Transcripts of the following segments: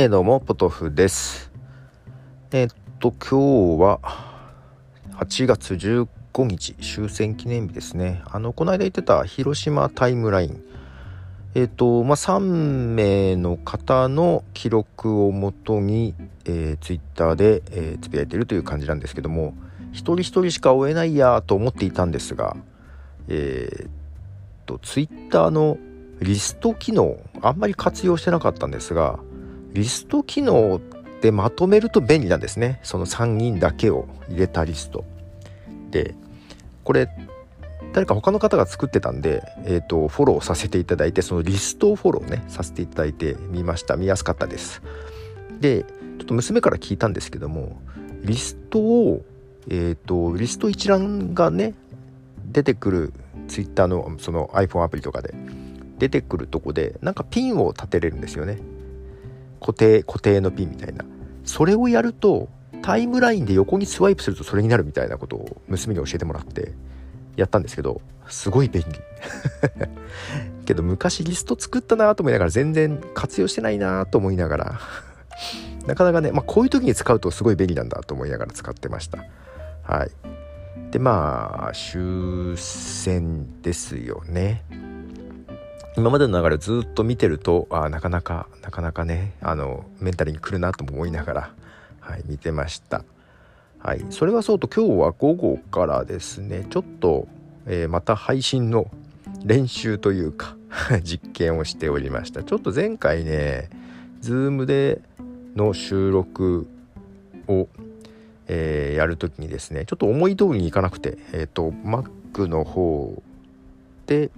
えー、どうも、ポトフです。えー、っと、今日は8月15日、終戦記念日ですね。あの、この間言ってた広島タイムライン。えー、っと、まあ、3名の方の記録をもとに、えー、ツイッターで、えー、つぶやいてるという感じなんですけども、一人一人しか追えないやと思っていたんですが、えー、っと、ツイッターのリスト機能、あんまり活用してなかったんですが、リスト機能でまとめると便利なんですね。その3人だけを入れたリスト。でこれ誰か他の方が作ってたんで、えーと、フォローさせていただいてそのリストをフォローねさせていただいてみました。見やすかったです。でちょっと娘から聞いたんですけどもリストをえっ、ー、とリスト一覧がね出てくる Twitter のその iPhone アプリとかで出てくるとこでなんかピンを立てれるんですよね。固定固定のピンみたいな。それをやるとタイムラインで横にスワイプするとそれになるみたいなことを娘に教えてもらってやったんですけどすごい便利。けど昔リスト作ったなと思いながら全然活用してないなと思いながらなかなかね、まあ、こういう時に使うとすごい便利なんだと思いながら使ってました。はい。でまあ終戦ですよね。今までの流れをずっと見てるとあなかなかなかなかねあのメンタルに来るなとも思いながら、はい、見てました。はい、それはそうと今日は午後からですねちょっと、えー、また配信の練習というか 実験をしておりましたちょっと前回ね Zoom での収録を、えー、やるときにですねちょっと思い通りにいかなくてえっ、ー、と Mac の方で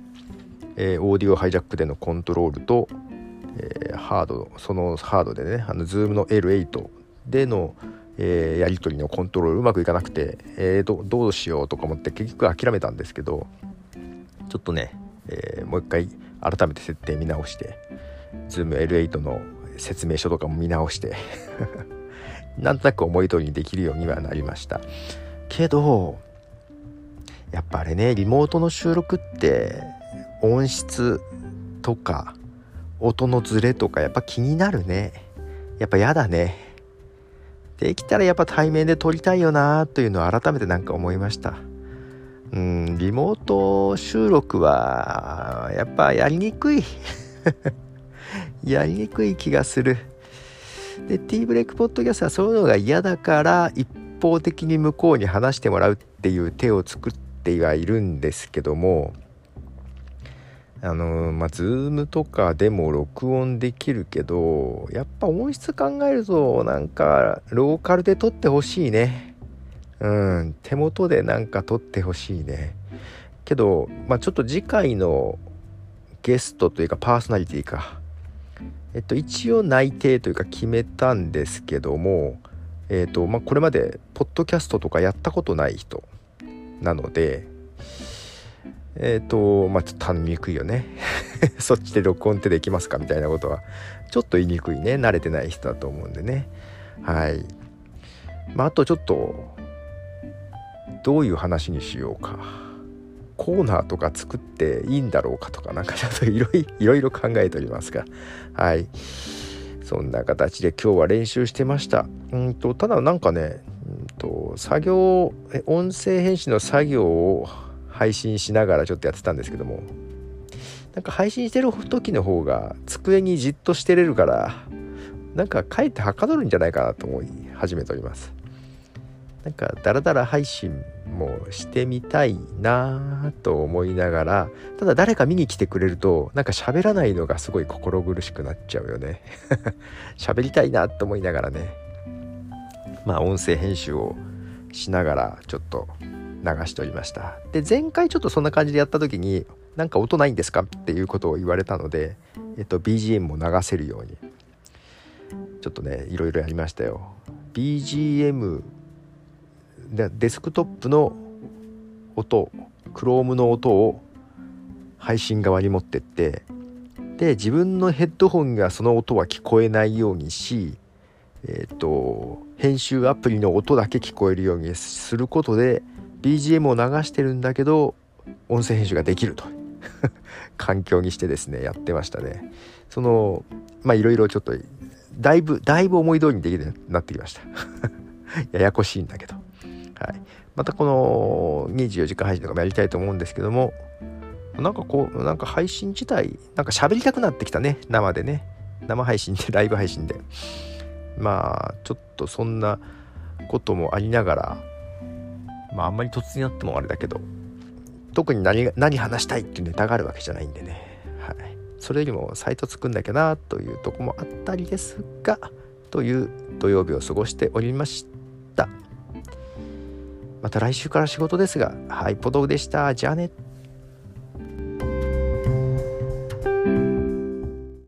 えー、オーディオハイジャックでのコントロールと、えー、ハードそのハードでねあの Zoom の L8 での、えー、やり取りのコントロールうまくいかなくて、えー、どどうしようとか思って結局諦めたんですけどちょっとね、え、もう一回改めて設定見直して ZoomL8 の説明書とかも見直して なんとなく思い通りにできるようにはなりました。けどやっぱあれねリモートの収録って音質とか音のズレとかやっぱ気になるね。やっぱ嫌だね。できたらやっぱ対面で撮りたいよなというのを改めてなんか思いました。うんリモート収録はやっぱやりにくい。やりにくい気がする。で T ブレイクポッドキャストはそういうのが嫌だから一方的に向こうに話してもらうっていう手を作ってはいるんですけどもあのまあ、ズームとかでも録音できるけど、やっぱ音質考えると、なんか、ローカルで録ってほしいね。うん、手元でなんか撮ってほしいね。けど、まあ、ちょっと次回のゲストというかパーソナリティか。えっと、一応内定というか決めたんですけども、えっと、まあ、これまで、ポッドキャストとかやったことない人なので、えっ、ー、と、まあちょっと頼みにくいよね。そっちで録音ってできますかみたいなことは、ちょっと言いにくいね。慣れてない人だと思うんでね。はい。まああとちょっと、どういう話にしようか。コーナーとか作っていいんだろうかとか、なんかちょっといろい ろ考えておりますが。はい。そんな形で今日は練習してました。うんと、ただなんかね、うんと、作業、音声編集の作業を配信しながらちょっとやってたんですけども。なんか配信してる時の方が机にじっとしてれるからなんかかえってはかどるんじゃないかなと思い始めております。なんかダラダラ配信もしてみたいなと思いながらただ誰か見に来てくれるとなんか喋らないのがすごい心苦しくなっちゃうよね。喋りたいなと思いながらね。まあ音声編集をしながらちょっと流しておりました。で前回ちょっとそんな感じでやった時になんか音ないんですかっていうことを言われたので、えっと、BGM も流せるようにちょっとねいろいろやりましたよ。BGM でデスクトップの音 Chrome の音を配信側に持ってってで自分のヘッドホンがその音は聞こえないようにしえっ、ー、と編集アプリの音だけ聞こえるようにすることで BGM を流してるんだけど音声編集ができると。環境にしてですねやってましたね。そのまあいろいろちょっとだいぶだいぶ思い通りにできるようになってきました。ややこしいんだけど、はい、またこの24時間配信とかもやりたいと思うんですけどもなんかこうなんか配信自体なんか喋りたくなってきたね。生でね。生配信でライブ配信で。まあちょっとそんなこともありながらまああんまり突然やってもあれだけど特に何何話したいっていうネタがあるわけじゃないんでね、はい、それよりもサイト作んなきゃなというとこもあったりですがという土曜日を過ごしておりました。また来週から仕事ですがはいポドウでした。じゃあね。